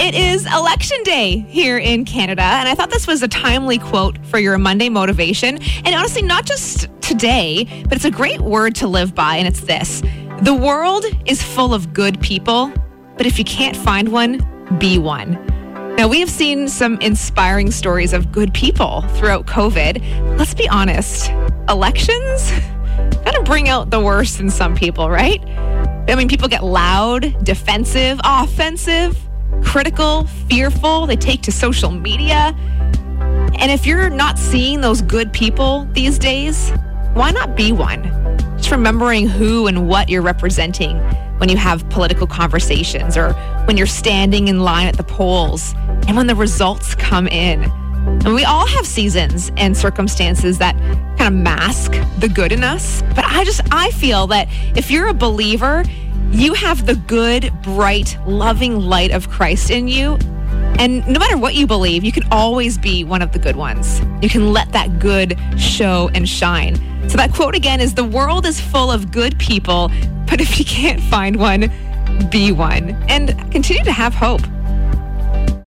It is election day here in Canada, and I thought this was a timely quote for your Monday motivation. And honestly, not just today, but it's a great word to live by, and it's this The world is full of good people, but if you can't find one, be one. Now, we have seen some inspiring stories of good people throughout COVID. Let's be honest, elections of bring out the worst in some people, right? I mean, people get loud, defensive, offensive critical, fearful. They take to social media. And if you're not seeing those good people these days, why not be one? Just remembering who and what you're representing when you have political conversations or when you're standing in line at the polls and when the results come in. And we all have seasons and circumstances that kind of mask the good in us. But I just, I feel that if you're a believer, you have the good, bright, loving light of Christ in you. And no matter what you believe, you can always be one of the good ones. You can let that good show and shine. So that quote again is the world is full of good people, but if you can't find one, be one and continue to have hope.